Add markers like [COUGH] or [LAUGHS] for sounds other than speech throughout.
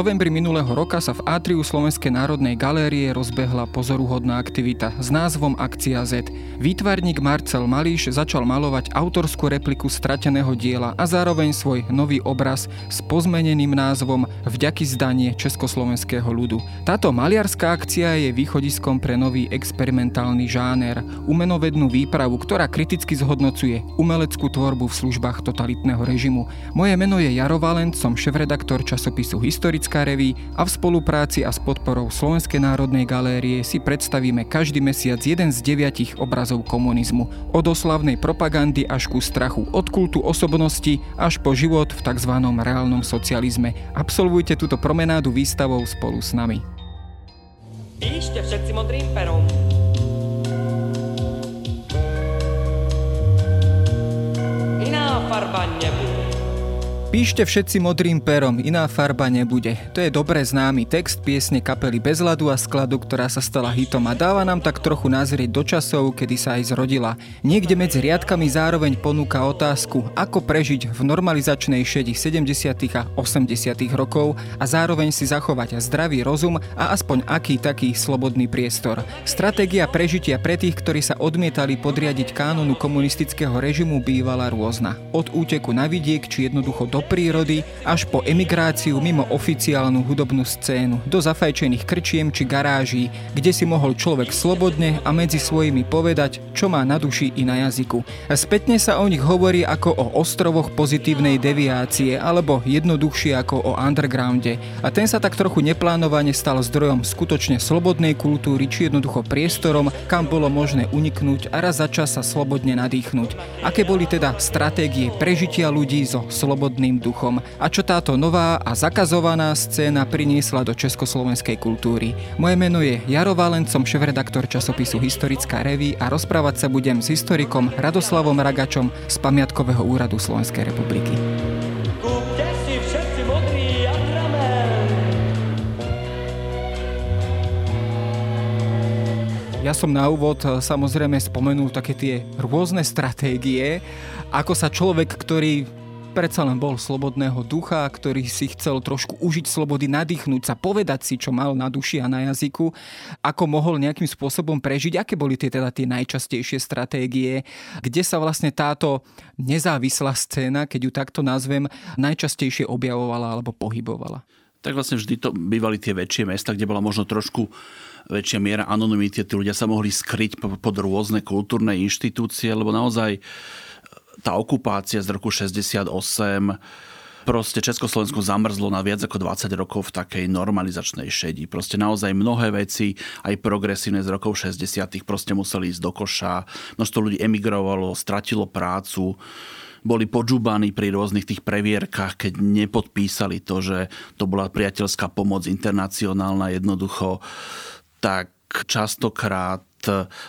novembri minulého roka sa v atriu Slovenskej národnej galérie rozbehla pozoruhodná aktivita s názvom Akcia Z. Výtvarník Marcel Malíš začal malovať autorskú repliku strateného diela a zároveň svoj nový obraz s pozmeneným názvom Vďaky zdanie československého ľudu. Táto maliarská akcia je východiskom pre nový experimentálny žáner, umenovednú výpravu, ktorá kriticky zhodnocuje umeleckú tvorbu v službách totalitného režimu. Moje meno je Jaro Valent, som šéf-redaktor časopisu Historická reví a v spolupráci a s podporou Slovenskej národnej galérie si predstavíme každý mesiac jeden z deviatich obrazov komunizmu. Od oslavnej propagandy až ku strachu, od kultu osobnosti až po život v tzv. reálnom socializme. Absolvujte túto promenádu výstavou spolu s nami. Píšte všetci modrým perom. Iná farba nebude. Píšte všetci modrým perom, iná farba nebude. To je dobre známy text piesne kapely Bez ľadu a skladu, ktorá sa stala hitom a dáva nám tak trochu nazrieť do časov, kedy sa aj zrodila. Niekde medzi riadkami zároveň ponúka otázku, ako prežiť v normalizačnej šedi 70. a 80. rokov a zároveň si zachovať zdravý rozum a aspoň aký taký slobodný priestor. Stratégia prežitia pre tých, ktorí sa odmietali podriadiť kánonu komunistického režimu bývala rôzna. Od úteku na vidiek či jednoducho do do prírody až po emigráciu mimo oficiálnu hudobnú scénu, do zafajčených krčiem či garáží, kde si mohol človek slobodne a medzi svojimi povedať, čo má na duši i na jazyku. Spätne sa o nich hovorí ako o ostrovoch pozitívnej deviácie alebo jednoduchšie ako o undergrounde. A ten sa tak trochu neplánovane stal zdrojom skutočne slobodnej kultúry či jednoducho priestorom, kam bolo možné uniknúť a raz za čas sa slobodne nadýchnuť. Aké boli teda stratégie prežitia ľudí so slobodným iným duchom a čo táto nová a zakazovaná scéna priniesla do československej kultúry. Moje meno je Jaro Valent, som šéf-redaktor časopisu Historická reví a rozprávať sa budem s historikom Radoslavom Ragačom z Pamiatkového úradu Slovenskej republiky. Ja som na úvod eh, samozrejme spomenul také tie rôzne stratégie, ako sa človek, ktorý predsa len bol slobodného ducha, ktorý si chcel trošku užiť slobody, nadýchnúť sa, povedať si, čo mal na duši a na jazyku, ako mohol nejakým spôsobom prežiť, aké boli tie teda tie najčastejšie stratégie, kde sa vlastne táto nezávislá scéna, keď ju takto nazvem, najčastejšie objavovala alebo pohybovala. Tak vlastne vždy to bývali tie väčšie mesta, kde bola možno trošku väčšia miera anonymity, tí ľudia sa mohli skryť pod rôzne kultúrne inštitúcie, lebo naozaj tá okupácia z roku 68 proste Československo zamrzlo na viac ako 20 rokov v takej normalizačnej šedi. Proste naozaj mnohé veci, aj progresívne z rokov 60 proste museli ísť do koša. Množstvo ľudí emigrovalo, stratilo prácu boli podžúbaní pri rôznych tých previerkách, keď nepodpísali to, že to bola priateľská pomoc internacionálna jednoducho, tak častokrát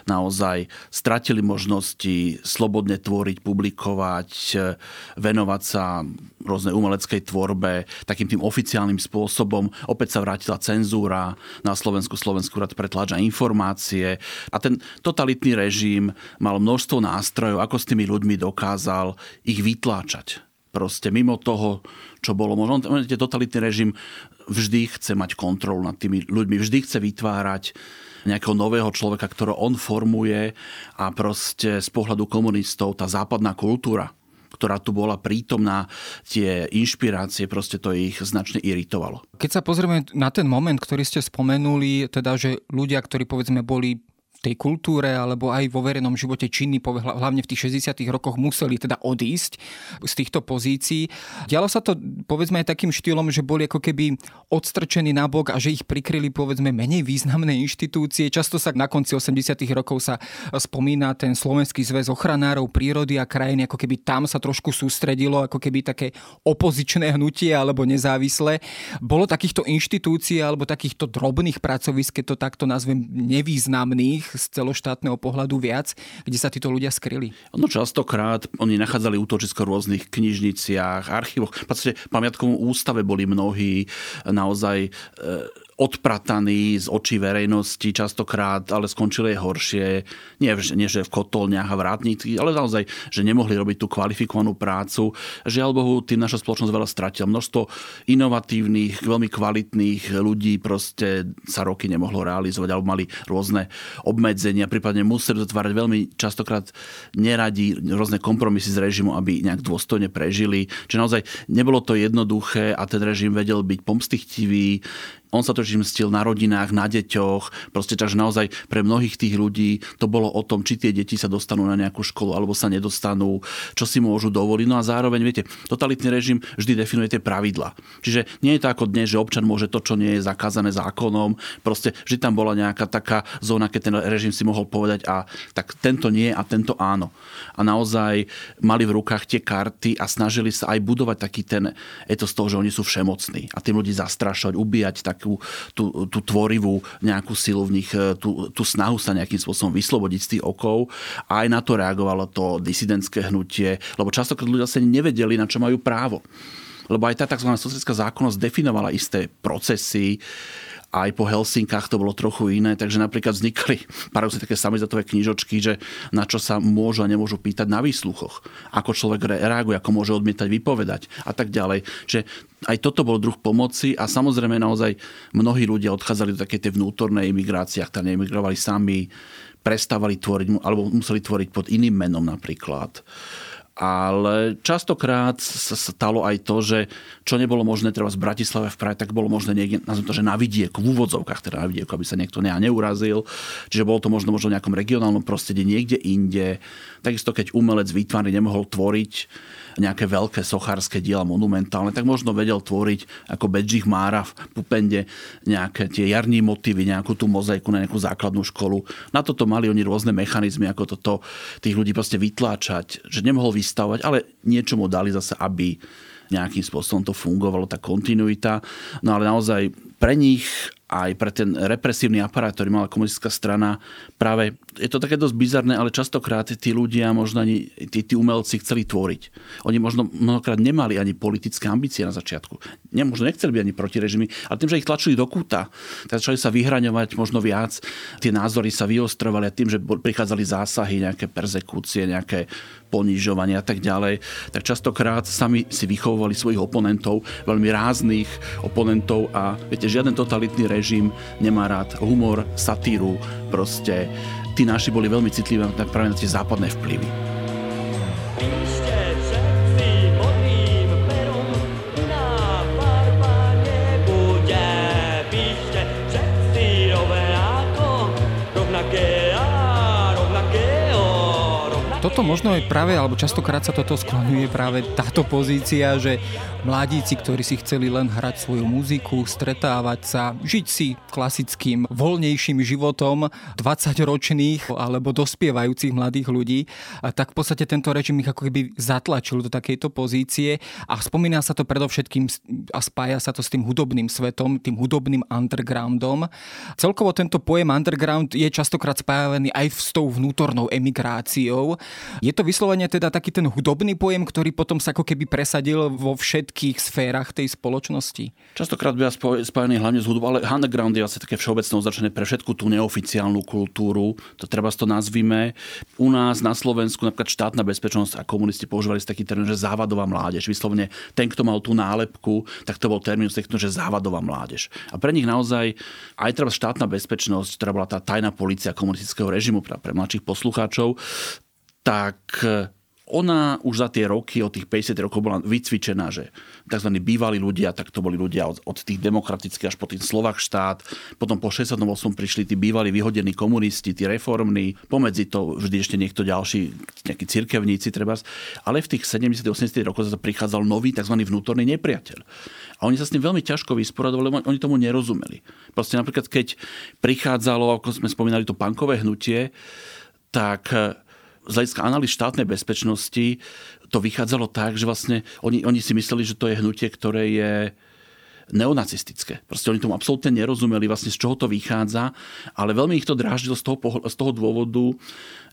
naozaj stratili možnosti slobodne tvoriť, publikovať, venovať sa rôznej umeleckej tvorbe takým tým oficiálnym spôsobom. Opäť sa vrátila cenzúra na Slovensku, Slovenskú rad pretláča informácie a ten totalitný režim mal množstvo nástrojov, ako s tými ľuďmi dokázal ich vytláčať. Proste mimo toho, čo bolo možno. Totalitný režim vždy chce mať kontrolu nad tými ľuďmi, vždy chce vytvárať nejakého nového človeka, ktorého on formuje a proste z pohľadu komunistov tá západná kultúra, ktorá tu bola prítomná, tie inšpirácie, proste to ich značne iritovalo. Keď sa pozrieme na ten moment, ktorý ste spomenuli, teda, že ľudia, ktorí povedzme boli tej kultúre alebo aj vo verejnom živote činní, hlavne v tých 60 rokoch museli teda odísť z týchto pozícií. Dialo sa to povedzme aj takým štýlom, že boli ako keby odstrčení nabok a že ich prikryli povedzme menej významné inštitúcie. Často sa na konci 80 rokov sa spomína ten Slovenský zväz ochranárov prírody a krajiny, ako keby tam sa trošku sústredilo, ako keby také opozičné hnutie alebo nezávislé. Bolo takýchto inštitúcií alebo takýchto drobných pracovisk, keď to takto nazvem, nevýznamných z celoštátneho pohľadu viac, kde sa títo ľudia skryli? No častokrát oni nachádzali útočisko v rôznych knižniciach, archívoch. V podstate pamiatkovom ústave boli mnohí naozaj e, odprataný z očí verejnosti častokrát, ale skončili je horšie. Nie, nie že v kotolniach a vrátnici, ale naozaj, že nemohli robiť tú kvalifikovanú prácu. Žiaľ Bohu, tým naša spoločnosť veľa stratila. Množstvo inovatívnych, veľmi kvalitných ľudí proste sa roky nemohlo realizovať alebo mali rôzne obmedzenia, prípadne museli zatvárať veľmi častokrát neradi rôzne kompromisy s režimu, aby nejak dôstojne prežili. Čiže naozaj nebolo to jednoduché a ten režim vedel byť pomstichtivý, on sa totiž mstil na rodinách, na deťoch, proste takže naozaj pre mnohých tých ľudí to bolo o tom, či tie deti sa dostanú na nejakú školu alebo sa nedostanú, čo si môžu dovoliť. No a zároveň, viete, totalitný režim vždy definuje tie pravidla. Čiže nie je to ako dnes, že občan môže to, čo nie je zakázané zákonom. Proste vždy tam bola nejaká taká zóna, keď ten režim si mohol povedať a tak tento nie a tento áno. A naozaj mali v rukách tie karty a snažili sa aj budovať taký ten etos toho, že oni sú všemocní a tým ľudí zastrašovať, ubíjať tak takú tú, tú tvorivú nejakú silu v nich, e, tú, tú snahu sa nejakým spôsobom vyslobodiť z tých okov. A aj na to reagovalo to disidentské hnutie, lebo častokrát ľudia sa nevedeli, na čo majú právo. Lebo aj tá tzv. sociálna zákonnosť definovala isté procesy, aj po Helsinkách to bolo trochu iné, takže napríklad vznikli paradoxne také samizdatové knižočky, že na čo sa môžu a nemôžu pýtať na výsluchoch, ako človek reaguje, ako môže odmietať vypovedať a tak ďalej. Že aj toto bol druh pomoci a samozrejme naozaj mnohí ľudia odchádzali do takej tej vnútornej imigrácie, ak tam neemigrovali sami, prestávali tvoriť, alebo museli tvoriť pod iným menom napríklad ale častokrát sa stalo aj to, že čo nebolo možné treba z Bratislave v Prahe, tak bolo možné niekde, nazvem to, že na vidieku, v úvodzovkách teda na vidieku, aby sa niekto ne, neurazil. Čiže bolo to možno, možno v nejakom regionálnom prostredí, niekde inde. Takisto keď umelec výtvary nemohol tvoriť, nejaké veľké sochárske diela monumentálne, tak možno vedel tvoriť ako Bedžich Mára v Pupende nejaké tie jarní motívy, nejakú tú mozaiku na nejakú základnú školu. Na toto mali oni rôzne mechanizmy, ako toto tých ľudí proste vytláčať, že nemohol vystavovať, ale niečo mu dali zase, aby nejakým spôsobom to fungovalo, tá kontinuita. No ale naozaj pre nich aj pre ten represívny aparát, ktorý mala komunistická strana, práve je to také dosť bizarné, ale častokrát tí ľudia, možno ani tí, tí umelci chceli tvoriť. Oni možno mnohokrát nemali ani politické ambície na začiatku. Ne, možno nechceli byť ani proti režimy, ale tým, že ich tlačili do kúta, tak začali sa vyhraňovať možno viac, tie názory sa vyostrovali a tým, že prichádzali zásahy, nejaké persekúcie, nejaké ponižovanie a tak ďalej, tak častokrát sami si vychovovali svojich oponentov, veľmi ráznych oponentov a viete, žiaden totalitný režim nemá rád humor, satíru, proste tí naši boli veľmi citliví práve na tie západné vplyvy. Toto možno je práve, alebo častokrát sa toto skloňuje práve táto pozícia, že mladíci, ktorí si chceli len hrať svoju muziku, stretávať sa, žiť si klasickým, voľnejším životom 20-ročných alebo dospievajúcich mladých ľudí, tak v podstate tento režim ich ako keby zatlačil do takejto pozície a spomína sa to predovšetkým a spája sa to s tým hudobným svetom, tým hudobným undergroundom. Celkovo tento pojem underground je častokrát spájaný aj s tou vnútornou emigráciou, je to vyslovene teda taký ten hudobný pojem, ktorý potom sa ako keby presadil vo všetkých sférach tej spoločnosti? Častokrát by spájany hlavne s hudobou, ale underground je asi také všeobecné označené pre všetku tú neoficiálnu kultúru. To treba to nazvime. U nás na Slovensku napríklad štátna bezpečnosť a komunisti používali taký termín, že závadová mládež. Vyslovene ten, kto mal tú nálepku, tak to bol termín, že závadová mládež. A pre nich naozaj aj treba štátna bezpečnosť, ktorá bola tá tajná policia komunistického režimu pre, pre mladších poslucháčov, tak e, ona už za tie roky, od tých 50 rokov bola vycvičená, že tzv. bývalí ľudia, tak to boli ľudia od, od tých demokratických až po tých Slovak štát, potom po 68 prišli tí bývalí vyhodení komunisti, tí reformní, pomedzi to vždy ešte niekto ďalší, nejakí cirkevníci treba, ale v tých 70 80 rokoch zase prichádzal nový tzv. vnútorný nepriateľ. A oni sa s tým veľmi ťažko vysporadovali, oni tomu nerozumeli. Proste napríklad, keď prichádzalo, ako sme spomínali, to pankové hnutie, tak z hľadiska analýz štátnej bezpečnosti to vychádzalo tak, že vlastne oni, oni si mysleli, že to je hnutie, ktoré je neonacistické. Proste oni tomu absolútne nerozumeli, vlastne z čoho to vychádza, ale veľmi ich to dráždilo z toho, z toho dôvodu,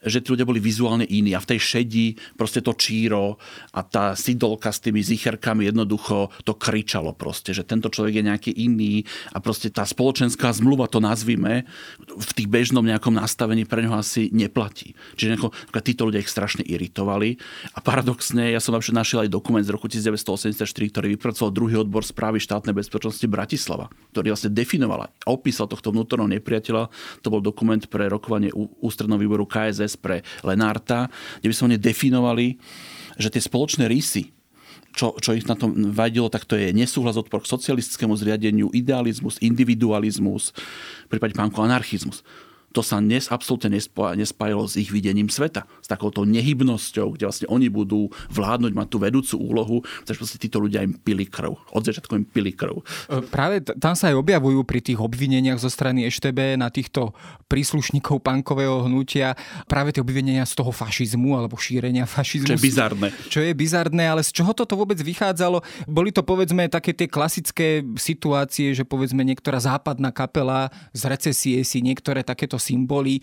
že tí ľudia boli vizuálne iní a v tej šedi proste to číro a tá sidolka s tými zicherkami jednoducho to kričalo proste, že tento človek je nejaký iný a proste tá spoločenská zmluva, to nazvime, v tých bežnom nejakom nastavení pre ňoho asi neplatí. Čiže nejako, títo ľudia ich strašne iritovali a paradoxne, ja som napríklad našiel aj dokument z roku 1984, ktorý vypracoval druhý odbor správy štátnej bezpečnosti Bratislava, ktorý vlastne definoval a opísal tohto vnútorného nepriateľa. To bol dokument pre rokovanie ústredného výboru KSS pre Lenárta, kde by sme definovali, že tie spoločné rysy, čo, čo ich na tom vadilo, tak to je nesúhlas odpor k socialistickému zriadeniu, idealizmus, individualizmus, v prípade pánku anarchizmus to sa dnes absolútne nespájalo s ich videním sveta. S takouto nehybnosťou, kde vlastne oni budú vládnuť, mať tú vedúcu úlohu, takže vlastne títo ľudia im pili krv. Od začiatku im pili krv. E, práve tam sa aj objavujú pri tých obvineniach zo strany EŠTB na týchto príslušníkov pankového hnutia práve tie obvinenia z toho fašizmu alebo šírenia fašizmu. Čo je bizarné. Čo je bizarné, ale z čoho toto vôbec vychádzalo? Boli to povedzme také tie klasické situácie, že povedzme niektorá západná kapela z recesie si niektoré takéto symboly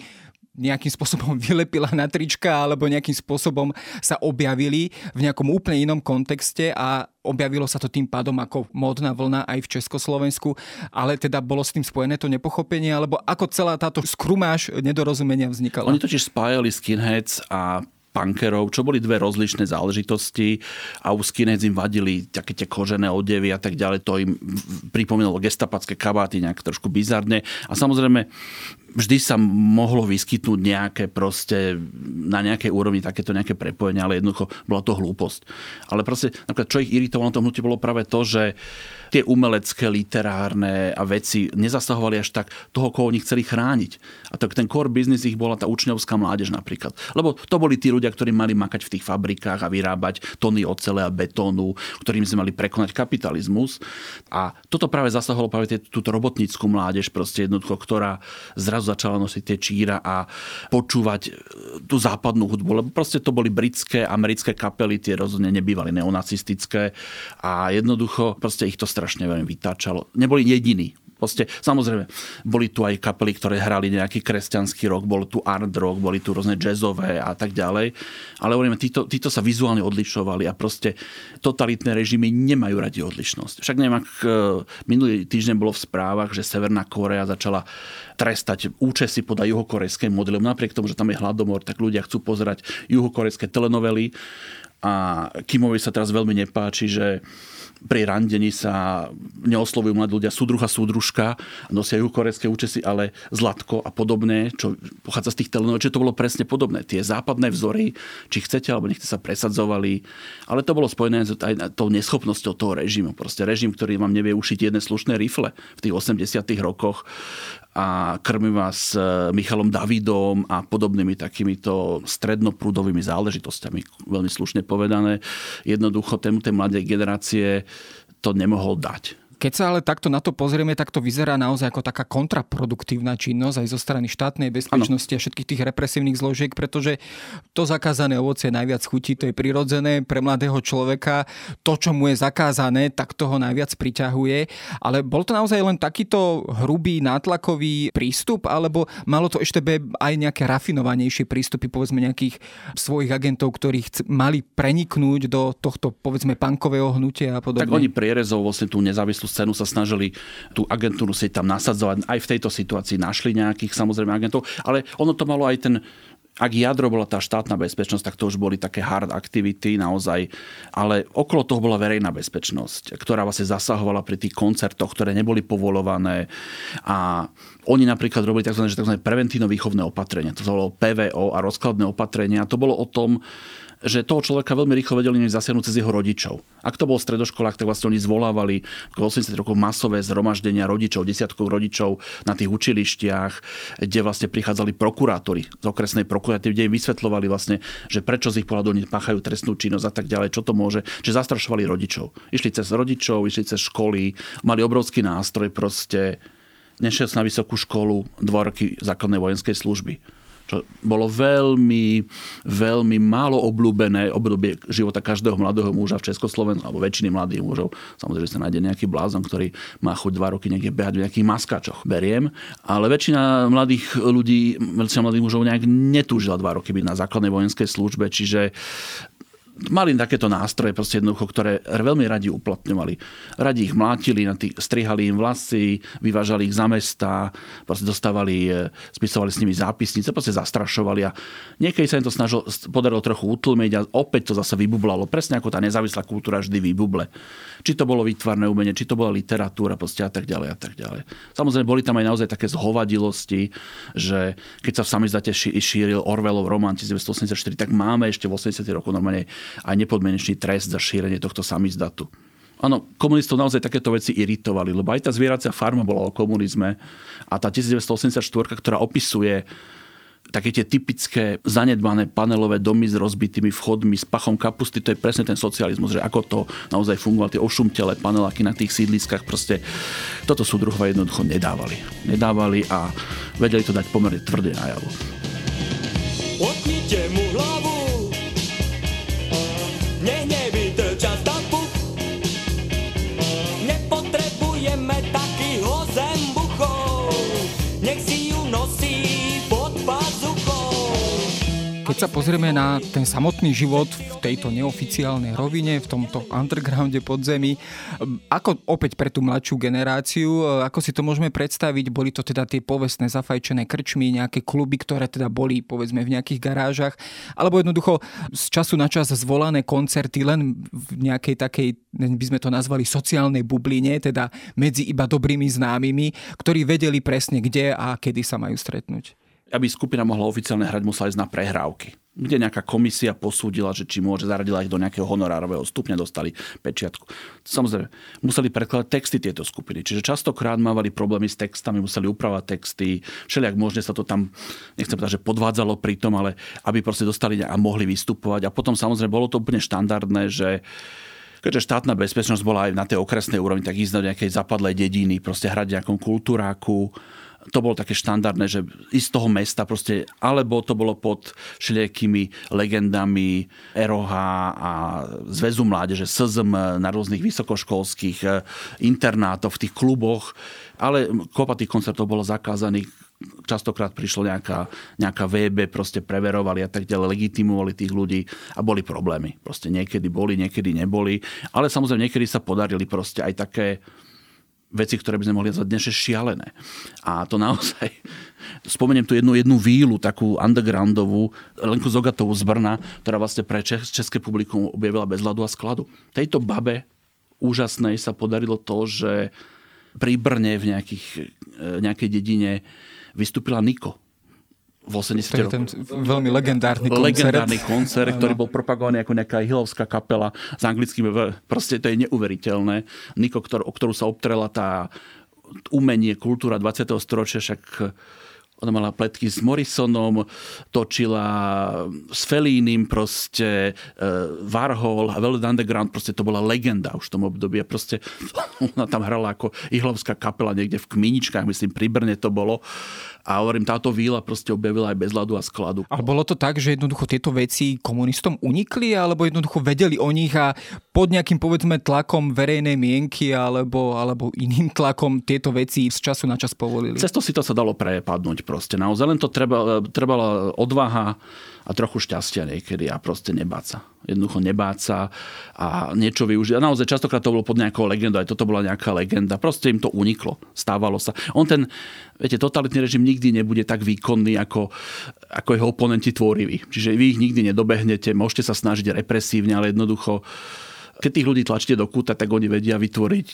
nejakým spôsobom [LAUGHS] vylepila na trička alebo nejakým spôsobom sa objavili v nejakom úplne inom kontexte a objavilo sa to tým pádom ako módna vlna aj v Československu, ale teda bolo s tým spojené to nepochopenie, alebo ako celá táto skrumáž nedorozumenia vznikala? Oni totiž spájali skinheads a punkerov, čo boli dve rozličné záležitosti a u skinheads im vadili také tie kožené odevy a tak ďalej. To im pripomínalo gestapacké kabáty nejak trošku bizarne. A samozrejme vždy sa mohlo vyskytnúť nejaké proste na nejakej úrovni takéto nejaké prepojenie, ale jednoducho bola to hlúposť. Ale proste, napríklad, čo ich iritovalo na tom hnutí, bolo práve to, že tie umelecké, literárne a veci nezasahovali až tak toho, koho oni chceli chrániť. A tak ten core business ich bola tá učňovská mládež napríklad. Lebo to boli tí ľudia, ktorí mali makať v tých fabrikách a vyrábať tony ocele a betónu, ktorým sme mali prekonať kapitalizmus. A toto práve zasahovalo práve túto robotníckú mládež, proste jednoducho, ktorá zrazu začala nosiť tie číra a počúvať e, tú západnú hudbu, lebo proste to boli britské, americké kapely, tie rozhodne nebývali neonacistické a jednoducho proste ich to strašne veľmi vytáčalo. Neboli jediní, Proste, samozrejme, boli tu aj kapely, ktoré hrali nejaký kresťanský rok, bol tu art rock, boli tu rôzne jazzové a tak ďalej. Ale hovoríme, títo, títo sa vizuálne odlišovali a proste totalitné režimy nemajú radi odlišnosť. Však neviem, ak e, minulý týždeň bolo v správach, že Severná Korea začala trestať účesy podľa juhokorejskej modelu. Napriek tomu, že tam je hladomor, tak ľudia chcú pozerať juhokorejské telenovely a Kimovi sa teraz veľmi nepáči, že pri randení sa neoslovujú mladí ľudia súdruha, súdružka, nosia korejské účesy, ale zlatko a podobné, čo pochádza z tých telenov, že to bolo presne podobné. Tie západné vzory, či chcete alebo nechcete sa presadzovali, ale to bolo spojené aj tou neschopnosťou toho režimu. Proste režim, ktorý vám nevie ušiť jedné slušné rifle v tých 80 rokoch a krmi vás Michalom Davidom a podobnými takýmito strednoprúdovými záležitosťami, veľmi slušne povedané. Jednoducho tému tej mladej generácie to nemohol dať. Keď sa ale takto na to pozrieme, tak to vyzerá naozaj ako taká kontraproduktívna činnosť aj zo strany štátnej bezpečnosti ano. a všetkých tých represívnych zložiek, pretože to zakázané ovocie najviac chutí, to je prirodzené pre mladého človeka. To, čo mu je zakázané, tak toho najviac priťahuje. Ale bol to naozaj len takýto hrubý, nátlakový prístup, alebo malo to ešte aj nejaké rafinovanejšie prístupy, povedzme nejakých svojich agentov, ktorí mali preniknúť do tohto, povedzme, pankového hnutia a podobne? Tak oni prierezov vlastne tú nezávislú tú scénu sa snažili tú agentúru si tam nasadzovať. Aj v tejto situácii našli nejakých samozrejme agentov, ale ono to malo aj ten ak jadro bola tá štátna bezpečnosť, tak to už boli také hard activity naozaj, ale okolo toho bola verejná bezpečnosť, ktorá vlastne zasahovala pri tých koncertoch, ktoré neboli povolované a oni napríklad robili tzv. tzv. preventívno-výchovné opatrenia, to bolo PVO a rozkladné opatrenia. To bolo o tom, že toho človeka veľmi rýchlo vedeli zasiahnuť cez jeho rodičov. Ak to bol stredoškolák, tak vlastne oni zvolávali v 80 rokov masové zhromaždenia rodičov, desiatkov rodičov na tých učilištiach, kde vlastne prichádzali prokurátori z okresnej prokuratúry, kde im vysvetľovali vlastne, že prečo z ich pohľadu páchajú trestnú činnosť a tak ďalej, čo to môže, že zastrašovali rodičov. Išli cez rodičov, išli cez školy, mali obrovský nástroj proste, nešiel na vysokú školu, dva roky základnej vojenskej služby čo bolo veľmi, veľmi málo obľúbené obdobie života každého mladého muža v Československu, alebo väčšiny mladých mužov. Samozrejme, že sa nájde nejaký blázon, ktorý má chuť dva roky niekde behať v nejakých maskačoch. Beriem. Ale väčšina mladých ľudí, väčšina mladých mužov nejak netúžila dva roky byť na základnej vojenskej službe, čiže mali takéto nástroje, proste jednoducho, ktoré veľmi radi uplatňovali. Radi ich mlátili, strihali im vlasy, vyvážali ich za mesta, proste dostávali, e, spisovali s nimi zápisnice, proste zastrašovali a niekedy sa im to snažilo, podarilo trochu utlmiť a opäť to zase vybublalo. Presne ako tá nezávislá kultúra vždy vybuble. Či to bolo výtvarné umenie, či to bola literatúra proste a tak ďalej a tak ďalej. Samozrejme, boli tam aj naozaj také zhovadilosti, že keď sa v samizdate šíril Orwellov román 1984, tak máme ešte v 80. roku normálne aj nepodmienečný trest za šírenie tohto samizdatu. Áno, komunistov naozaj takéto veci iritovali, lebo aj tá zvieracia farma bola o komunizme a tá 1984, ktorá opisuje také tie typické zanedbané panelové domy s rozbitými vchodmi, s pachom kapusty, to je presne ten socializmus, že ako to naozaj fungovalo, tie ošumtele paneláky na tých sídliskách, proste toto sú druhova jednoducho nedávali. Nedávali a vedeli to dať pomerne tvrdé najavo. Otnite mu hlavu Keď sa pozrieme na ten samotný život v tejto neoficiálnej rovine, v tomto undergrounde podzemí, ako opäť pre tú mladšiu generáciu, ako si to môžeme predstaviť, boli to teda tie povestné zafajčené krčmy, nejaké kluby, ktoré teda boli povedzme v nejakých garážach, alebo jednoducho z času na čas zvolané koncerty len v nejakej takej, by sme to nazvali sociálnej bubline, teda medzi iba dobrými známymi, ktorí vedeli presne kde a kedy sa majú stretnúť aby skupina mohla oficiálne hrať, musela ísť na prehrávky kde nejaká komisia posúdila, že či môže zaradila ich do nejakého honorárového stupňa, dostali pečiatku. Samozrejme, museli prekladať texty tieto skupiny, čiže častokrát mávali problémy s textami, museli upravať texty, všelijak možne sa to tam, nechcem povedať, že podvádzalo pri tom, ale aby proste dostali a mohli vystupovať. A potom samozrejme bolo to úplne štandardné, že keďže štátna bezpečnosť bola aj na tej okresnej úrovni, tak ísť do nejakej zapadlej dediny, proste hrať nejakom kultúráku, to bolo také štandardné, že ísť z toho mesta proste, alebo to bolo pod všelijakými legendami ROH a Zväzu mládeže, SZM na rôznych vysokoškolských eh, internátoch, v tých kluboch, ale kopa tých koncertov bolo zakázaných častokrát prišlo nejaká, nejaká VB, proste preverovali a tak ďalej, legitimovali tých ľudí a boli problémy. Proste niekedy boli, niekedy neboli, ale samozrejme niekedy sa podarili proste aj také veci, ktoré by sme mohli nazvať dnes šialené. A to naozaj, [LAUGHS] spomeniem tu jednu, jednu vílu, takú undergroundovú, Lenku Zogatovú z Brna, ktorá vlastne pre české publikum objavila bez ľadu a skladu. Tejto babe úžasnej sa podarilo to, že pri Brne v nejakých, e, nejakej dedine vystúpila Niko v 80 to je ten veľmi legendárny koncert. Legendárny koncert, ktorý bol propagovaný ako nejaká hilovská kapela s anglickým Proste to je neuveriteľné. Niko, ktor, o ktorú sa obtrela tá umenie, kultúra 20. storočia, však ona mala pletky s Morrisonom, točila s Felínim proste, uh, Warhol a Velvet Underground, proste to bola legenda už v tom období. A proste [LAUGHS] ona tam hrala ako ihlovská kapela niekde v Kminičkách, myslím, pri Brne to bolo. A hovorím, táto víla proste objavila aj bez ľadu a skladu. Ale bolo to tak, že jednoducho tieto veci komunistom unikli, alebo jednoducho vedeli o nich a pod nejakým povedzme tlakom verejnej mienky alebo, alebo iným tlakom tieto veci z času na čas povolili? Cez to si to sa dalo prepadnúť proste. Naozaj len to treba, trebala odvaha a trochu šťastia niekedy a proste nebáť sa. Jednoducho nebáť sa a niečo využiť. A naozaj častokrát to bolo pod nejakou legendou, aj toto bola nejaká legenda. Proste im to uniklo, stávalo sa. On ten, viete, totalitný režim nikdy nebude tak výkonný ako, ako jeho oponenti tvoriví. Čiže vy ich nikdy nedobehnete, môžete sa snažiť represívne, ale jednoducho keď tých ľudí tlačíte do kúta, tak oni vedia vytvoriť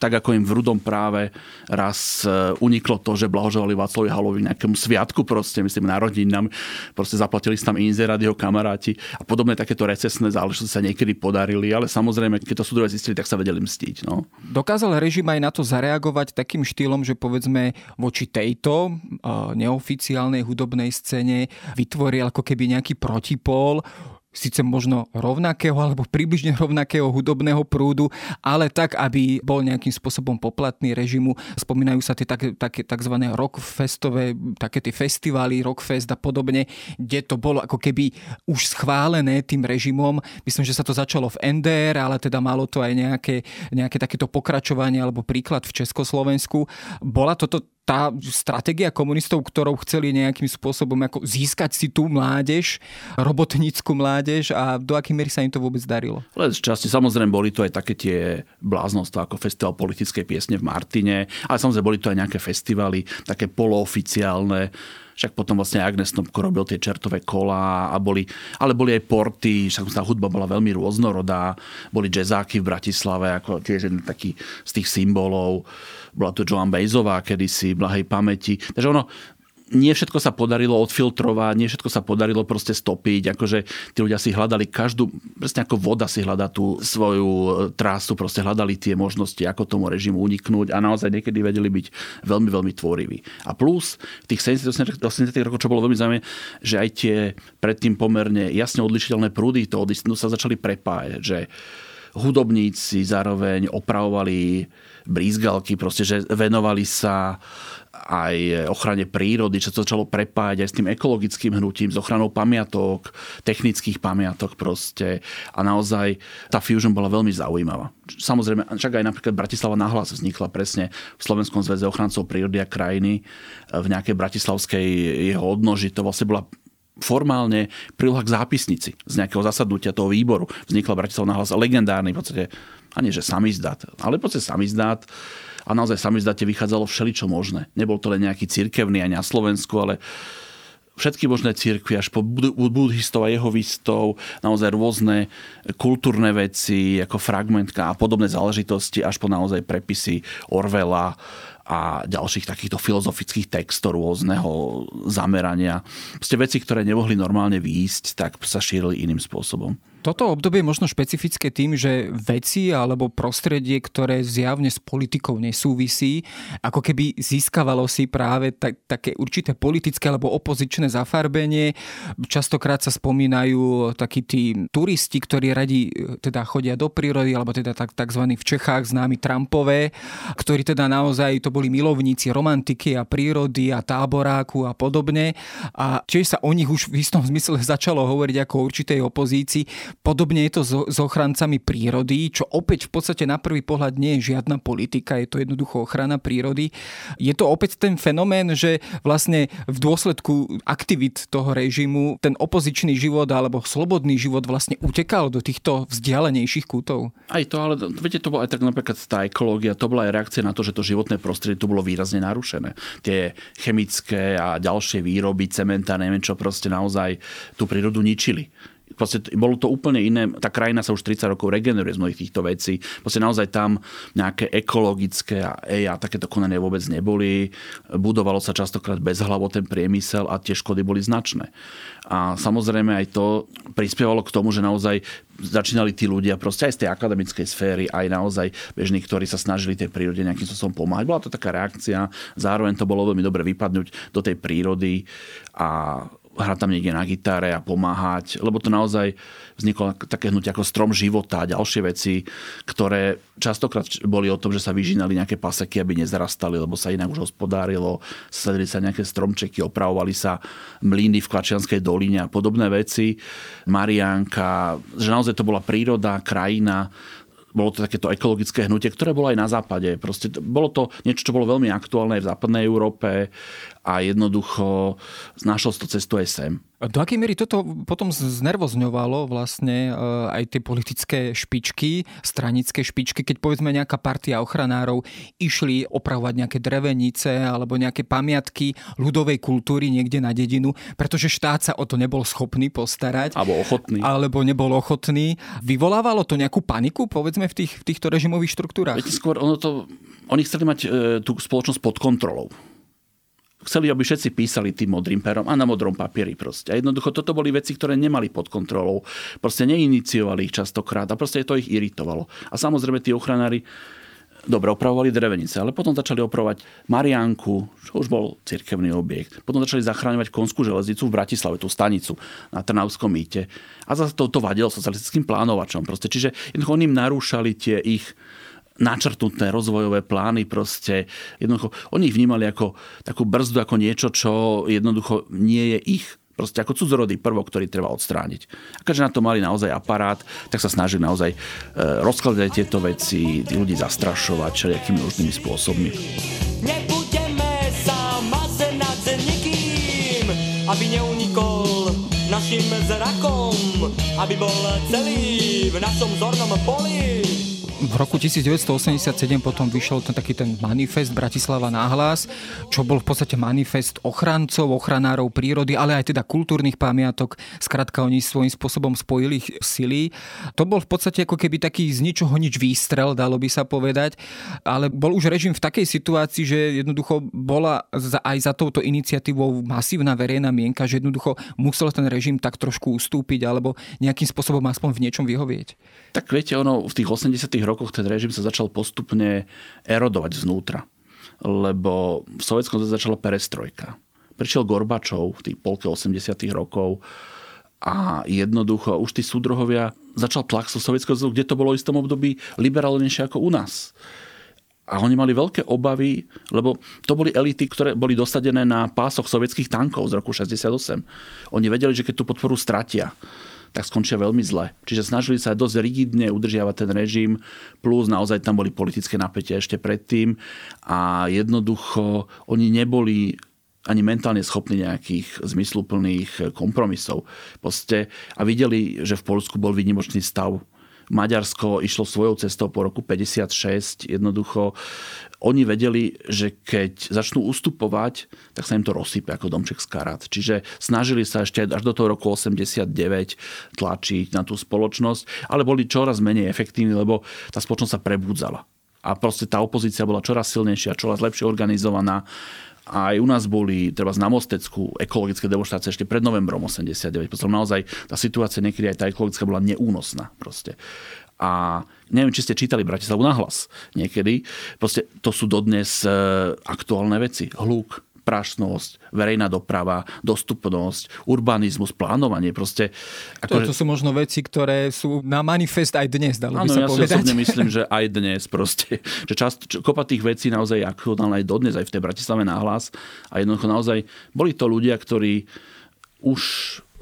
tak ako im v rudom práve raz e, uniklo to, že blahoželali Václavi Halovi nejakému sviatku proste, myslím, narodinám, proste zaplatili si tam inzerát jeho kamaráti a podobné takéto recesné záležitosti sa niekedy podarili, ale samozrejme, keď to súdové zistili, tak sa vedeli mstiť. No. Dokázal režim aj na to zareagovať takým štýlom, že povedzme voči tejto uh, neoficiálnej hudobnej scéne vytvoril ako keby nejaký protipól, síce možno rovnakého alebo približne rovnakého hudobného prúdu, ale tak, aby bol nejakým spôsobom poplatný režimu. Spomínajú sa tie také, také tzv. rockfestové, také tie festivály, rockfest a podobne, kde to bolo ako keby už schválené tým režimom. Myslím, že sa to začalo v NDR, ale teda malo to aj nejaké, nejaké takéto pokračovanie alebo príklad v Československu. Bola toto tá stratégia komunistov, ktorou chceli nejakým spôsobom ako získať si tú mládež, robotnícku mládež a do akej miery sa im to vôbec darilo? Len z časti. Samozrejme boli to aj také tie bláznostva ako festival politickej piesne v Martine, ale samozrejme boli to aj nejaké festivaly, také polooficiálne, však potom vlastne Agnes Snopko robil tie čertové kola a boli, ale boli aj porty, však tá hudba bola veľmi rôznorodá, boli jazzáky v Bratislave, ako tiež jeden taký z tých symbolov bola tu Joan Bejzová kedysi, blahej pamäti. Takže ono, nie všetko sa podarilo odfiltrovať, nie všetko sa podarilo proste stopiť, akože tí ľudia si hľadali každú, presne ako voda si hľadá tú svoju e, trásu, proste hľadali tie možnosti, ako tomu režimu uniknúť a naozaj niekedy vedeli byť veľmi, veľmi tvoriví. A plus v tých 70. 80. rokoch, čo bolo veľmi zaujímavé, že aj tie predtým pomerne jasne odlišiteľné prúdy toho disidentu sa začali prepájať, že hudobníci zároveň opravovali brízgalky, proste, že venovali sa aj ochrane prírody, čo sa začalo prepájať aj s tým ekologickým hnutím, s ochranou pamiatok, technických pamiatok proste. A naozaj tá fusion bola veľmi zaujímavá. Samozrejme, však aj napríklad Bratislava nahlas vznikla presne v Slovenskom zväze ochrancov prírody a krajiny v nejakej bratislavskej jeho odnoži. To vlastne bola formálne príloha k zápisnici z nejakého zasadnutia toho výboru. Vznikla Bratislava nahlas legendárny v podstate ani že samizdat, ale v podstate samizdat a naozaj samizdate vychádzalo všeličo možné. Nebol to len nejaký cirkevný ani na Slovensku, ale všetky možné cirkvy, až po buddhistov a jehovistov, naozaj rôzne kultúrne veci, ako fragmentka a podobné záležitosti, až po naozaj prepisy Orvela a ďalších takýchto filozofických textov rôzneho zamerania. Proste veci, ktoré nemohli normálne výjsť, tak sa šírili iným spôsobom. Toto obdobie je možno špecifické tým, že veci alebo prostredie, ktoré zjavne s politikou nesúvisí, ako keby získavalo si práve tak, také určité politické alebo opozičné zafarbenie. Častokrát sa spomínajú takí tí turisti, ktorí radi e, teda chodia do prírody, alebo teda tak, tzv. v Čechách známi Trumpové, ktorí teda naozaj to boli milovníci romantiky a prírody a táboráku a podobne. A tiež sa o nich už v istom zmysle [LAUGHS] začalo hovoriť ako o určitej opozícii. Podobne je to s ochrancami prírody, čo opäť v podstate na prvý pohľad nie je žiadna politika, je to jednoducho ochrana prírody. Je to opäť ten fenomén, že vlastne v dôsledku aktivít toho režimu ten opozičný život alebo slobodný život vlastne utekal do týchto vzdialenejších kútov. Aj to, ale viete, to bola aj tak napríklad tá ekológia, to bola aj reakcia na to, že to životné prostredie tu bolo výrazne narušené. Tie chemické a ďalšie výroby, cementa, neviem čo, proste naozaj tú prírodu ničili proste bolo to úplne iné. Tá krajina sa už 30 rokov regeneruje z mnohých týchto vecí. Proste naozaj tam nejaké ekologické a EIA takéto konania vôbec neboli. Budovalo sa častokrát bezhlavo ten priemysel a tie škody boli značné. A samozrejme aj to prispievalo k tomu, že naozaj začínali tí ľudia proste aj z tej akademickej sféry, aj naozaj bežní, ktorí sa snažili tej prírode nejakým spôsobom pomáhať. Bola to taká reakcia, zároveň to bolo veľmi dobre vypadnúť do tej prírody a hrať tam niekde na gitare a pomáhať, lebo to naozaj vzniklo také hnutie ako strom života a ďalšie veci, ktoré častokrát boli o tom, že sa vyžínali nejaké paseky, aby nezarastali, lebo sa inak už hospodárilo, sadili sa nejaké stromčeky, opravovali sa mlyny v Klačianskej doline a podobné veci. Marianka, že naozaj to bola príroda, krajina, bolo to takéto ekologické hnutie, ktoré bolo aj na západe. Proste bolo to niečo, čo bolo veľmi aktuálne aj v západnej Európe a jednoducho našlo to cestu aj sem. Do akej miery toto potom znervozňovalo vlastne eh, aj tie politické špičky, stranické špičky, keď povedzme nejaká partia ochranárov išli opravovať nejaké drevenice alebo nejaké pamiatky ľudovej kultúry niekde na dedinu, pretože štát sa o to nebol schopný postarať. Alebo ochotný. Alebo nebol ochotný. Vyvolávalo to nejakú paniku, povedzme, v, tých, v týchto režimových štruktúrach? Viete, skôr ono to, oni chceli mať e, tú spoločnosť pod kontrolou chceli, aby všetci písali tým modrým perom a na modrom papieri proste. A jednoducho toto boli veci, ktoré nemali pod kontrolou. Proste neiniciovali ich častokrát a proste to ich iritovalo. A samozrejme tí ochranári Dobre, opravovali drevenice, ale potom začali opravovať Marianku, čo už bol cirkevný objekt. Potom začali zachráňovať konskú železnicu v Bratislave, tú stanicu na Trnavskom mýte. A zase to, to vadilo socialistickým plánovačom. Proste. Čiže jednoducho oni im narúšali tie ich načrtnuté rozvojové plány proste. Jednoducho, oni ich vnímali ako takú brzdu, ako niečo, čo jednoducho nie je ich Proste ako cudzorodý prvok, ktorý treba odstrániť. A keďže na to mali naozaj aparát, tak sa snažili naozaj e, rozkladať tieto veci, ľudí zastrašovať všelijakými rôznymi spôsobmi. Nebudeme sa mazať nad nikým, aby neunikol našim zrakom, aby bol celý v našom zornom poli v roku 1987 potom vyšiel ten taký ten manifest Bratislava náhlas, čo bol v podstate manifest ochrancov, ochranárov prírody, ale aj teda kultúrnych pamiatok. Skrátka oni svojím spôsobom spojili sily. To bol v podstate ako keby taký z ničoho nič výstrel, dalo by sa povedať, ale bol už režim v takej situácii, že jednoducho bola aj za touto iniciatívou masívna verejná mienka, že jednoducho musel ten režim tak trošku ustúpiť alebo nejakým spôsobom aspoň v niečom vyhovieť. Tak viete, ono v tých 80 rokoch ten režim sa začal postupne erodovať znútra. Lebo v Sovjetskom zväze začala perestrojka. Prišiel Gorbačov v tých polke 80 rokov a jednoducho už tí súdruhovia začal tlak zo Sovjetského zväzu, kde to bolo v istom období liberálnejšie ako u nás. A oni mali veľké obavy, lebo to boli elity, ktoré boli dosadené na pásoch sovietských tankov z roku 68. Oni vedeli, že keď tú podporu stratia, tak skončia veľmi zle. Čiže snažili sa dosť rigidne udržiavať ten režim, plus naozaj tam boli politické napätia ešte predtým a jednoducho oni neboli ani mentálne schopní nejakých zmysluplných kompromisov. Poste, a videli, že v Polsku bol výnimočný stav Maďarsko išlo svojou cestou po roku 56. Jednoducho oni vedeli, že keď začnú ustupovať, tak sa im to rozsype ako domček z karát. Čiže snažili sa ešte až do toho roku 89 tlačiť na tú spoločnosť, ale boli čoraz menej efektívni, lebo tá spoločnosť sa prebudzala. A proste tá opozícia bola čoraz silnejšia, čoraz lepšie organizovaná. Aj u nás boli treba na Mostecku ekologické demonstrácie ešte pred novembrom 89. Potom naozaj tá situácia niekedy aj tá ekologická bola neúnosná. Proste. A neviem, či ste čítali Bratislavu na hlas niekedy. Proste to sú dodnes e, aktuálne veci. Hluk, prašnosť, verejná doprava, dostupnosť, urbanizmus, plánovanie. Proste, ako, to, to sú možno veci, ktoré sú na manifest aj dnes, dalo by sa ja povedať. Áno, ja myslím, [LAUGHS] že aj dnes proste. Že čas, čo, kopa tých vecí naozaj aktuálne aj dodnes, aj v tej Bratislave nahlas. A jednoducho naozaj boli to ľudia, ktorí už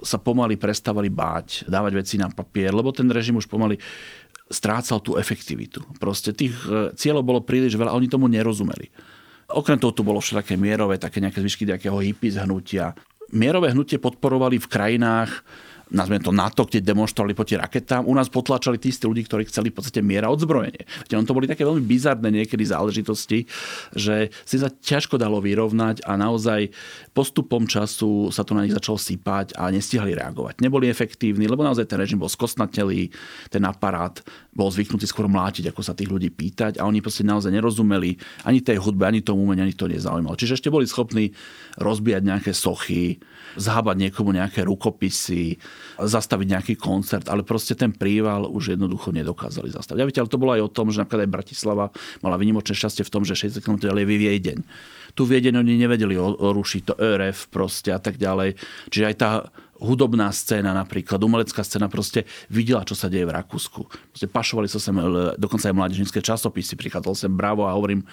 sa pomaly prestávali báť, dávať veci na papier, lebo ten režim už pomaly strácal tú efektivitu. Proste tých e, cieľov bolo príliš veľa oni tomu nerozumeli. Okrem toho tu bolo všelijaké mierové, také nejaké zvyšky nejakého hippie hnutia. Mierové hnutie podporovali v krajinách, nazvime to NATO, kde demonstrovali proti raketám. U nás potlačali tí istí ľudí, ktorí chceli v podstate miera odzbrojenie. On to boli také veľmi bizarné niekedy záležitosti, že si sa ťažko dalo vyrovnať a naozaj postupom času sa to na nich začalo sypať a nestihali reagovať. Neboli efektívni, lebo naozaj ten režim bol skosnatelý, ten aparát bol zvyknutý skôr mlátiť, ako sa tých ľudí pýtať a oni proste naozaj nerozumeli ani tej hudbe, ani tomu umeniu, ani to nezaujímalo. Čiže ešte boli schopní rozbíjať nejaké sochy, zhábať niekomu nejaké rukopisy, zastaviť nejaký koncert, ale proste ten príval už jednoducho nedokázali zastaviť. Ja viete, ale to bolo aj o tom, že napríklad aj Bratislava mala vynimočné šťastie v tom, že 60 km je Viedeň. Tu Viedeň oni nevedeli rušiť to ÖRF proste a tak ďalej. Čiže aj tá hudobná scéna napríklad, umelecká scéna proste videla, čo sa deje v Rakúsku. Proste pašovali sa sem dokonca aj mládežnícke časopisy, prichádzal sem Bravo a hovorím,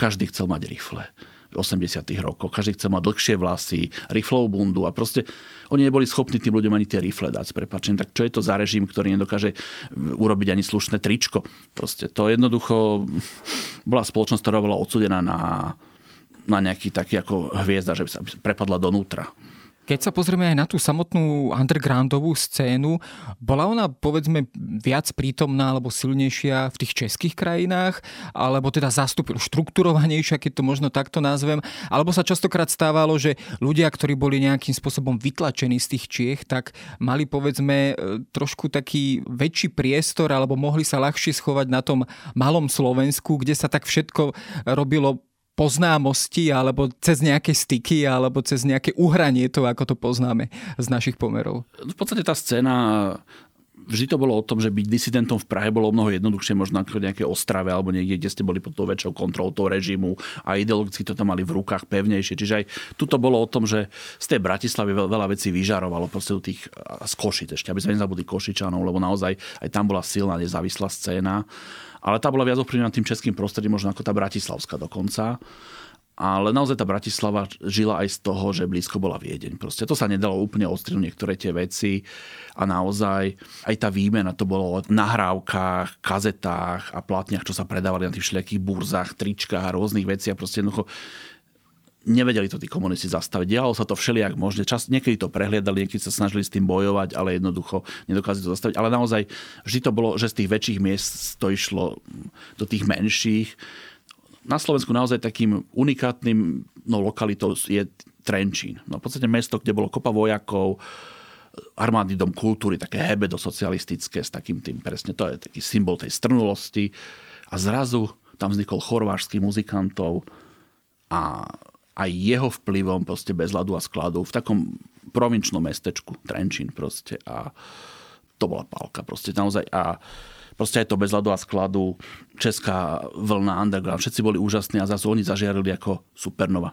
každý chcel mať rifle. 80 rokoch. Každý chcel mať dlhšie vlasy, riflovú bundu a proste oni neboli schopní tým ľuďom ani tie rifle dať. Prepačen, tak čo je to za režim, ktorý nedokáže urobiť ani slušné tričko? Proste to jednoducho bola spoločnosť, ktorá bola odsudená na, na nejaký taký ako hviezda, že by sa prepadla donútra. Keď sa pozrieme aj na tú samotnú undergroundovú scénu, bola ona povedzme viac prítomná alebo silnejšia v tých českých krajinách, alebo teda zastupil štrukturovanejšia, keď to možno takto nazvem, alebo sa častokrát stávalo, že ľudia, ktorí boli nejakým spôsobom vytlačení z tých Čiech, tak mali povedzme e, trošku taký väčší priestor alebo mohli sa ľahšie schovať na tom malom Slovensku, kde sa tak všetko robilo poznámosti alebo cez nejaké styky alebo cez nejaké uhranie to, ako to poznáme z našich pomerov? V podstate tá scéna vždy to bolo o tom, že byť disidentom v Prahe bolo mnoho jednoduchšie, možno ako nejaké Ostrave alebo niekde, kde ste boli pod tou väčšou kontrolou toho režimu a ideologicky to tam mali v rukách pevnejšie. Čiže aj tuto bolo o tom, že z tej Bratislavy veľa vecí vyžarovalo proste tých z Košic ešte, aby sme nezabudli Košičanov, lebo naozaj aj tam bola silná nezávislá scéna. Ale tá bola viac ovplyvnená tým českým prostredím, možno ako tá bratislavská dokonca. Ale naozaj tá Bratislava žila aj z toho, že blízko bola Viedeň. Proste to sa nedalo úplne ostrihnúť niektoré tie veci a naozaj aj tá výmena to bolo o nahrávkach, kazetách a platniach, čo sa predávali na tých všelijakých burzách, tričkách a rôznych veciach. Proste jednoducho nevedeli to tí komunisti zastaviť. Dialo sa to všelijak možne. Čas, niekedy to prehliadali, niekedy sa snažili s tým bojovať, ale jednoducho nedokázali to zastaviť. Ale naozaj vždy to bolo, že z tých väčších miest to išlo do tých menších na Slovensku naozaj takým unikátnym no, lokalitou je Trenčín. No, v podstate mesto, kde bolo kopa vojakov, armádny dom kultúry, také hebedo socialistické s takým tým presne, to je taký symbol tej strnulosti. A zrazu tam vznikol chorvážský muzikantov a aj jeho vplyvom proste bez ľadu a skladu v takom provinčnom mestečku Trenčín proste a to bola pálka proste naozaj a proste aj to bez ľadu a skladu, česká vlna underground, všetci boli úžasní a zase oni zažiarili ako supernova.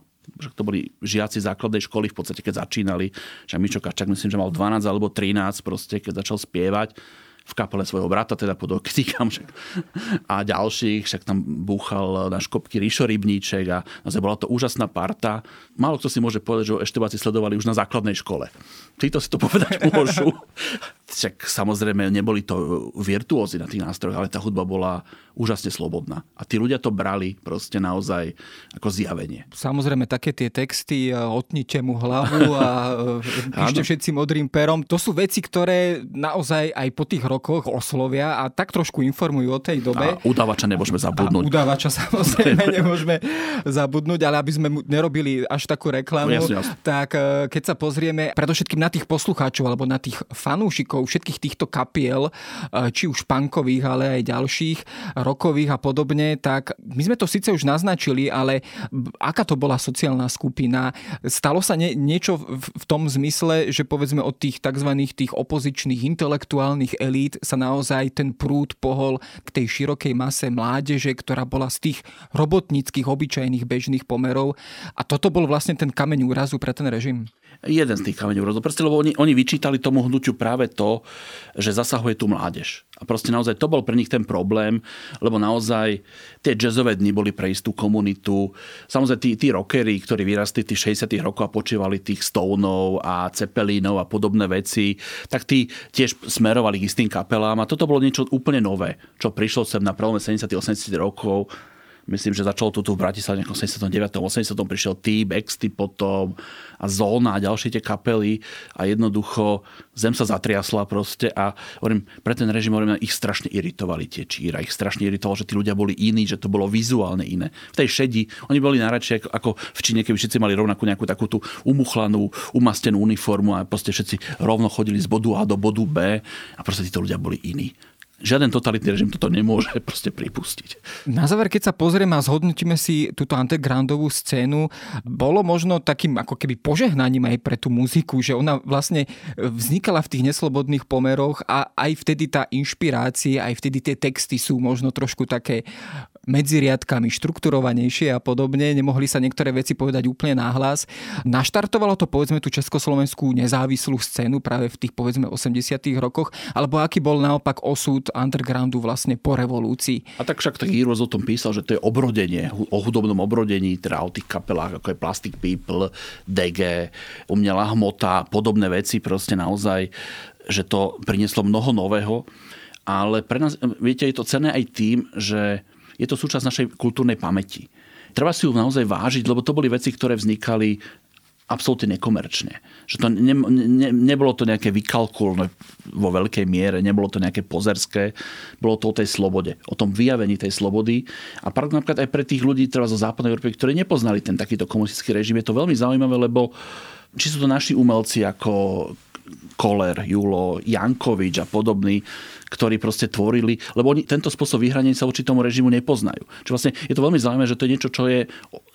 To boli žiaci základnej školy v podstate, keď začínali. Však Mičo Kačak myslím, že mal 12 alebo 13 proste, keď začal spievať v kapele svojho brata, teda pod okríkam však, a ďalších, však tam búchal na škopky Ríšo Rybníček a naozaj bola to úžasná parta. Málo kto si môže povedať, že ho eštebáci sledovali už na základnej škole. Títo si to povedať [LAUGHS] môžu. Však samozrejme neboli to virtuózy na tých nástrojoch, ale tá hudba bola úžasne slobodná. A tí ľudia to brali proste naozaj ako zjavenie. Samozrejme, také tie texty, e, otnite mu hlavu a e, [LAUGHS] píšte všetci modrým perom, to sú veci, ktoré naozaj aj po tých rokoch oslovia a tak trošku informujú o tej dobe. A udávača nemôžeme zabudnúť. A udávača samozrejme [LAUGHS] nemôžeme zabudnúť, ale aby sme nerobili až takú reklamu, jasne, jasne. tak e, keď sa pozrieme predovšetkým na tých poslucháčov alebo na tých fanúšikov všetkých týchto kapiel, či už pankových, ale aj ďalších, rokových a podobne, tak my sme to síce už naznačili, ale aká to bola sociálna skupina? Stalo sa nie, niečo v, v tom zmysle, že povedzme od tých tzv. tých opozičných intelektuálnych elít sa naozaj ten prúd pohol k tej širokej mase mládeže, ktorá bola z tých robotníckých, obyčajných, bežných pomerov. A toto bol vlastne ten kameň úrazu pre ten režim? Jeden z tých kameňov rozhodol. Proste, lebo oni, oni vyčítali tomu hnutiu práve to, že zasahuje tu mládež. A proste naozaj to bol pre nich ten problém, lebo naozaj tie jazzové dni boli pre istú komunitu. Samozrejme tí, tí rockery, ktorí vyrastli tých 60 rokov a počívali tých Stoneov a Cepelínov a podobné veci, tak tí tiež smerovali k istým kapelám a toto bolo niečo úplne nové, čo prišlo sem na prelome 70 80 rokov Myslím, že začalo to tu v Bratislave v 79. 80. prišiel T, Baxty potom a Zóna a ďalšie tie kapely a jednoducho zem sa zatriasla proste a hovorím, pre ten režim hovorím, ich strašne iritovali tie číra, ich strašne iritovalo, že tí ľudia boli iní, že to bolo vizuálne iné. V tej šedi, oni boli najradšej ako v Číne, keby všetci mali rovnakú nejakú takú tú umuchlanú, umastenú uniformu a proste všetci rovno chodili z bodu A do bodu B a proste títo ľudia boli iní žiaden totalitný režim toto nemôže [LAUGHS] proste pripustiť. Na záver, keď sa pozrieme a zhodnotíme si túto undergroundovú scénu, bolo možno takým ako keby požehnaním aj pre tú muziku, že ona vlastne vznikala v tých neslobodných pomeroch a aj vtedy tá inšpirácia, aj vtedy tie texty sú možno trošku také medzi riadkami štrukturovanejšie a podobne. Nemohli sa niektoré veci povedať úplne náhlas. Naštartovalo to povedzme tú československú nezávislú scénu práve v tých povedzme 80 rokoch, alebo aký bol naopak osud undergroundu vlastne po revolúcii. A tak však taký Heroes o tom písal, že to je obrodenie, o hudobnom obrodení, teda o tých kapelách, ako je Plastic People, DG, umelá hmota, podobné veci, proste naozaj, že to prinieslo mnoho nového. Ale pre nás, viete, je to cené aj tým, že je to súčasť našej kultúrnej pamäti. Treba si ju naozaj vážiť, lebo to boli veci, ktoré vznikali absolútne nekomerčne. Že to ne, ne, nebolo to nejaké vykalkulné vo veľkej miere, nebolo to nejaké pozerské, bolo to o tej slobode, o tom vyjavení tej slobody. A napríklad aj pre tých ľudí treba zo západnej Európy, ktorí nepoznali ten takýto komunistický režim, je to veľmi zaujímavé, lebo či sú to naši umelci ako Koller, Julo, Jankovič a podobní, ktorí proste tvorili, lebo oni tento spôsob vyhrania sa voči tomu režimu nepoznajú. Čiže vlastne je to veľmi zaujímavé, že to je niečo, čo je,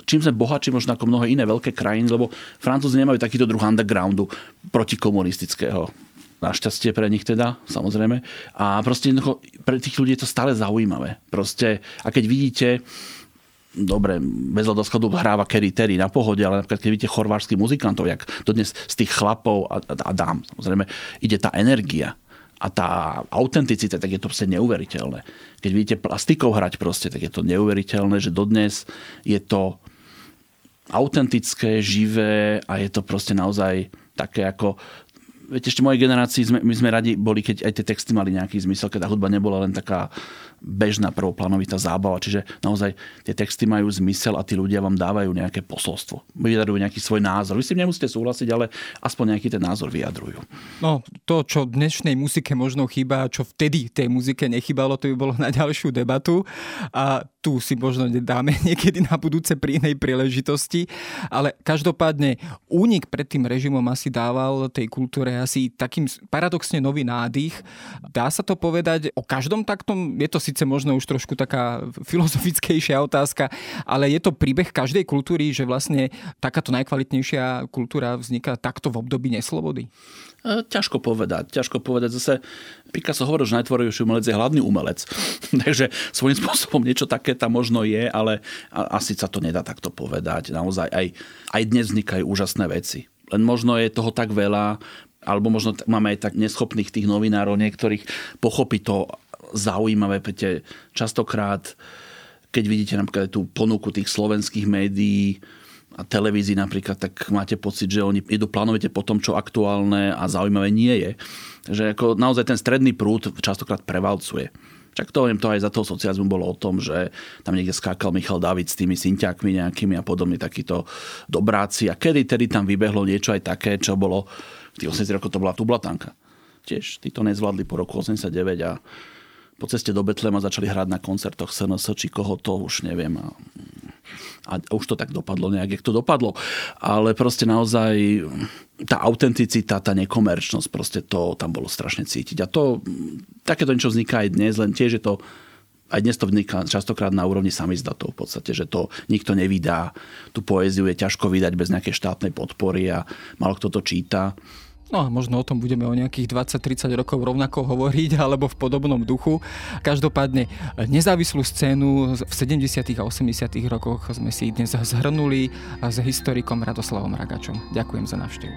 čím sme bohatší možno ako mnohé iné veľké krajiny, lebo Francúzi nemajú takýto druh undergroundu protikomunistického. Našťastie pre nich teda, samozrejme. A proste pre tých ľudí je to stále zaujímavé. Proste, a keď vidíte, dobre, bez schodu hráva Kerry Terry na pohode, ale napríklad keď vidíte chorvážských muzikantov, jak dodnes z tých chlapov a, a dám, samozrejme, ide tá energia a tá autenticita, tak je to proste neuveriteľné. Keď vidíte plastikov hrať proste, tak je to neuveriteľné, že dodnes je to autentické, živé a je to proste naozaj také ako viete, ešte mojej generácii sme, my sme radi boli, keď aj tie texty mali nejaký zmysel, keď tá hudba nebola len taká bežná prvoplánovitá zábava. Čiže naozaj tie texty majú zmysel a tí ľudia vám dávajú nejaké posolstvo. Vyjadrujú nejaký svoj názor. Vy si nemusíte súhlasiť, ale aspoň nejaký ten názor vyjadrujú. No, to, čo dnešnej muzike možno chýba, čo vtedy tej muzike nechybalo, to by bolo na ďalšiu debatu. A tu si možno dáme [LAUGHS] niekedy na budúce pri inej príležitosti. Ale každopádne únik pred tým režimom asi dával tej kultúre asi takým paradoxne nový nádych. Dá sa to povedať o každom taktom? Je to síce možno už trošku taká [LAUGHS] filozofickejšia otázka, ale je to príbeh každej kultúry, že vlastne takáto najkvalitnejšia kultúra vzniká takto v období neslobody? Ťažko povedať. Ťažko povedať. Zase Picasso hovoril, že najtvorovejší umelec je hladný umelec. [LAUGHS] Takže svojím spôsobom niečo také tam možno je, ale asi sa to nedá takto povedať. Naozaj aj, aj dnes vznikajú úžasné veci. Len možno je toho tak veľa, alebo možno máme aj tak neschopných tých novinárov, niektorých pochopiť to zaujímavé, pretože častokrát, keď vidíte napríklad tú ponuku tých slovenských médií, a televízii napríklad, tak máte pocit, že oni idú plánovite po tom, čo aktuálne a zaujímavé nie je. Takže ako naozaj ten stredný prúd častokrát prevalcuje. Však to, to aj za toho socializmu bolo o tom, že tam niekde skákal Michal David s tými synťakmi nejakými a podobne takíto dobráci. A kedy tedy tam vybehlo niečo aj také, čo bolo v tých 80 rokoch to bola tublatanka. Tiež títo nezvládli po roku 89 a po ceste do Betlema začali hrať na koncertoch SNS, či koho to už neviem. A, a už to tak dopadlo nejak, jak to dopadlo. Ale proste naozaj tá autenticita, tá nekomerčnosť, proste to tam bolo strašne cítiť. A to, takéto niečo vzniká aj dnes, len tiež je to aj dnes to vzniká častokrát na úrovni samizdatov v podstate, že to nikto nevydá. Tú poéziu je ťažko vydať bez nejakej štátnej podpory a malo kto to číta. No a možno o tom budeme o nejakých 20-30 rokov rovnako hovoriť, [LAUGHS] alebo v podobnom duchu. Každopádne nezávislú scénu v 70. a 80. rokoch sme si dnes zhrnuli s historikom Radoslavom Ragačom. Ďakujem za návštevu.